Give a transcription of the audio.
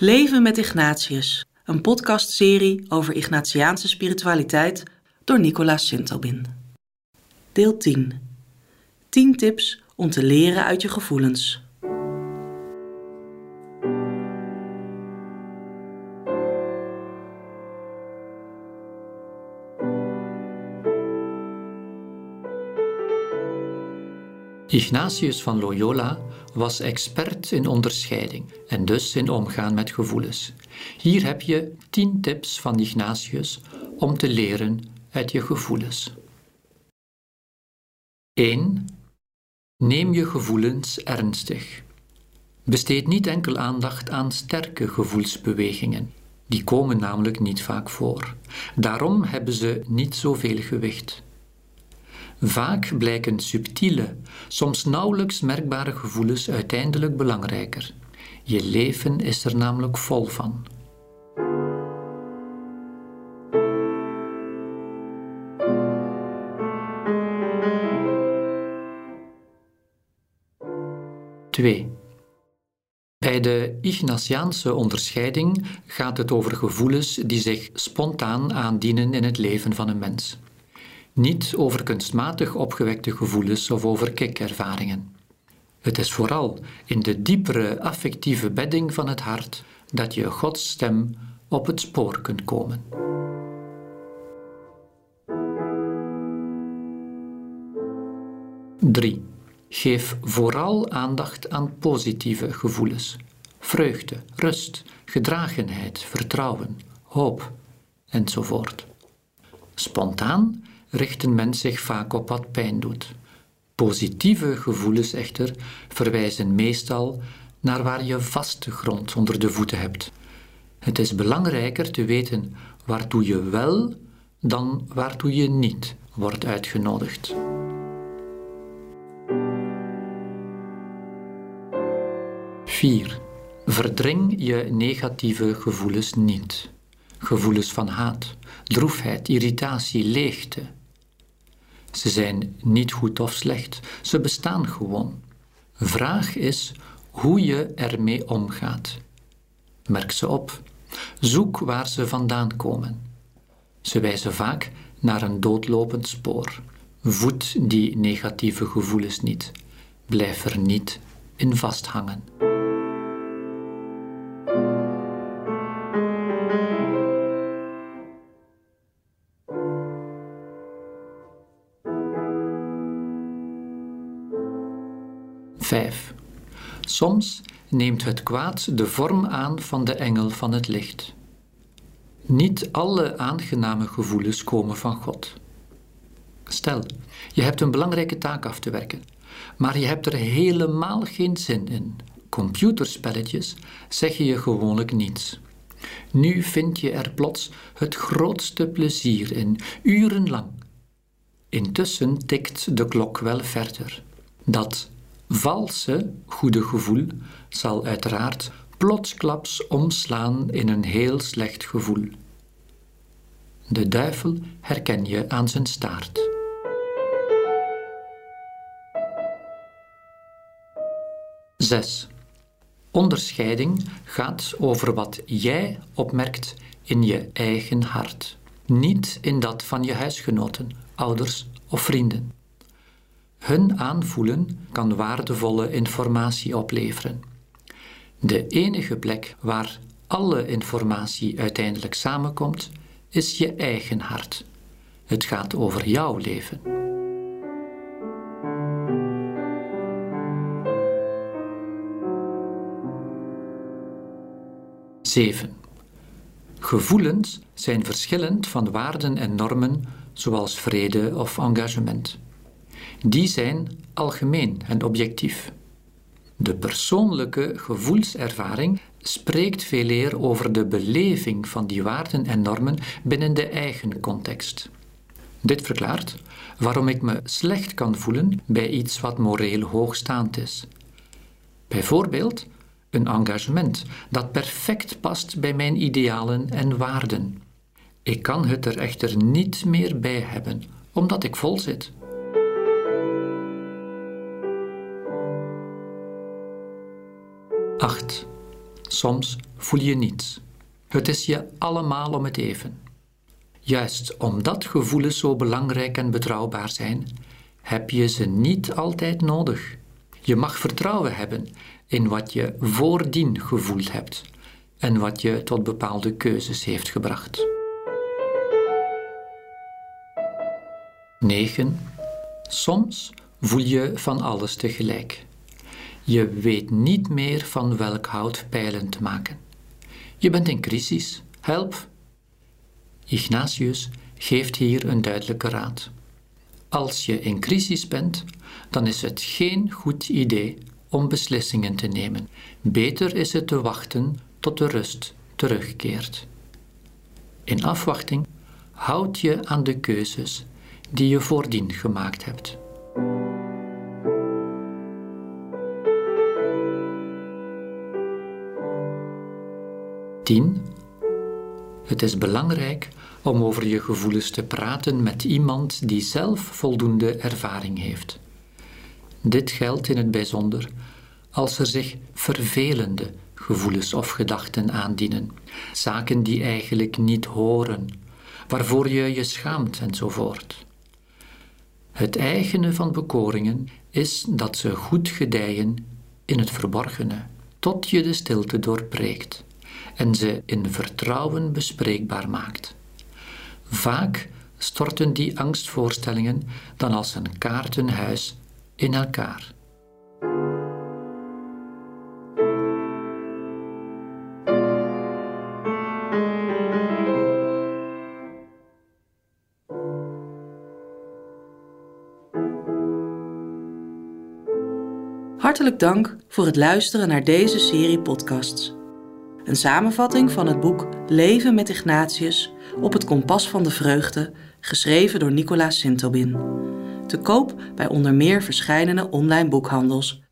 Leven met Ignatius, een podcastserie over Ignatiaanse spiritualiteit door Nicolaas Sintobin. Deel 10. 10 tips om te leren uit je gevoelens. Ignatius van Loyola was expert in onderscheiding en dus in omgaan met gevoelens. Hier heb je 10 tips van Ignatius om te leren uit je gevoelens. 1. Neem je gevoelens ernstig. Besteed niet enkel aandacht aan sterke gevoelsbewegingen. Die komen namelijk niet vaak voor. Daarom hebben ze niet zoveel gewicht. Vaak blijken subtiele, soms nauwelijks merkbare gevoelens uiteindelijk belangrijker. Je leven is er namelijk vol van. Twee. Bij de Ignatiaanse onderscheiding gaat het over gevoelens die zich spontaan aandienen in het leven van een mens. Niet over kunstmatig opgewekte gevoelens of over kikervaringen. Het is vooral in de diepere affectieve bedding van het hart dat je Gods stem op het spoor kunt komen. Drie. Geef vooral aandacht aan positieve gevoelens. Vreugde, rust, gedragenheid, vertrouwen, hoop enzovoort. Spontaan richt een mens zich vaak op wat pijn doet. Positieve gevoelens echter verwijzen meestal naar waar je vaste grond onder de voeten hebt. Het is belangrijker te weten waartoe je wel dan waartoe je niet wordt uitgenodigd. Vier. Verdring je negatieve gevoelens niet. Gevoelens van haat, droefheid, irritatie, leegte, ze zijn niet goed of slecht, ze bestaan gewoon. Vraag is hoe je ermee omgaat. Merk ze op. Zoek waar ze vandaan komen. Ze wijzen vaak naar een doodlopend spoor. Voed die negatieve gevoelens niet. Blijf er niet in vasthangen. 5. Soms neemt het kwaad de vorm aan van de engel van het licht. Niet alle aangename gevoelens komen van God. Stel, je hebt een belangrijke taak af te werken, maar je hebt er helemaal geen zin in. Computerspelletjes zeggen je gewoonlijk niets. Nu vind je er plots het grootste plezier in, urenlang. Intussen tikt de klok wel verder. Dat valse goede gevoel zal uiteraard plotsklaps omslaan in een heel slecht gevoel. De duivel herken je aan zijn staart. Zes. Onderscheiding gaat over wat jij opmerkt in je eigen hart, niet in dat van je huisgenoten, ouders of vrienden. Hun aanvoelen kan waardevolle informatie opleveren. De enige plek waar alle informatie uiteindelijk samenkomt, is je eigen hart. Het gaat over jouw leven. Zeven. Gevoelens zijn verschillend van waarden en normen zoals vrede of engagement die zijn algemeen en objectief. De persoonlijke gevoelservaring spreekt veel eer over de beleving van die waarden en normen binnen de eigen context. Dit verklaart waarom ik me slecht kan voelen bij iets wat moreel hoogstaand is. Bijvoorbeeld een engagement dat perfect past bij mijn idealen en waarden. Ik kan het er echter niet meer bij hebben, omdat ik vol zit. Soms voel je niets. Het is je allemaal om het even. Juist omdat gevoelens zo belangrijk en betrouwbaar zijn, heb je ze niet altijd nodig. Je mag vertrouwen hebben in wat je voordien gevoeld hebt en wat je tot bepaalde keuzes heeft gebracht. 9. Soms voel je van alles tegelijk. Je weet niet meer van welk hout pijlen te maken. Je bent in crisis. Help! Ignatius geeft hier een duidelijke raad. Als je in crisis bent, dan is het geen goed idee om beslissingen te nemen. Beter is het te wachten tot de rust terugkeert. In afwachting houd je aan de keuzes die je voordien gemaakt hebt. Tien. Het is belangrijk om over je gevoelens te praten met iemand die zelf voldoende ervaring heeft. Dit geldt in het bijzonder als er zich vervelende gevoelens of gedachten aandienen, zaken die eigenlijk niet horen, waarvoor je je schaamt enzovoort. Het eigene van bekoringen is dat ze goed gedijen in het verborgene, tot je de stilte doorbreekt en ze in vertrouwen bespreekbaar maakt. Vaak storten die angstvoorstellingen dan als een kaartenhuis in elkaar. Hartelijk dank voor het luisteren naar deze serie podcasts. Een samenvatting van het boek Leven met Ignatius op het kompas van de vreugde, geschreven door Nicolaas Sintobin. Te koop bij onder meer verschillende online boekhandels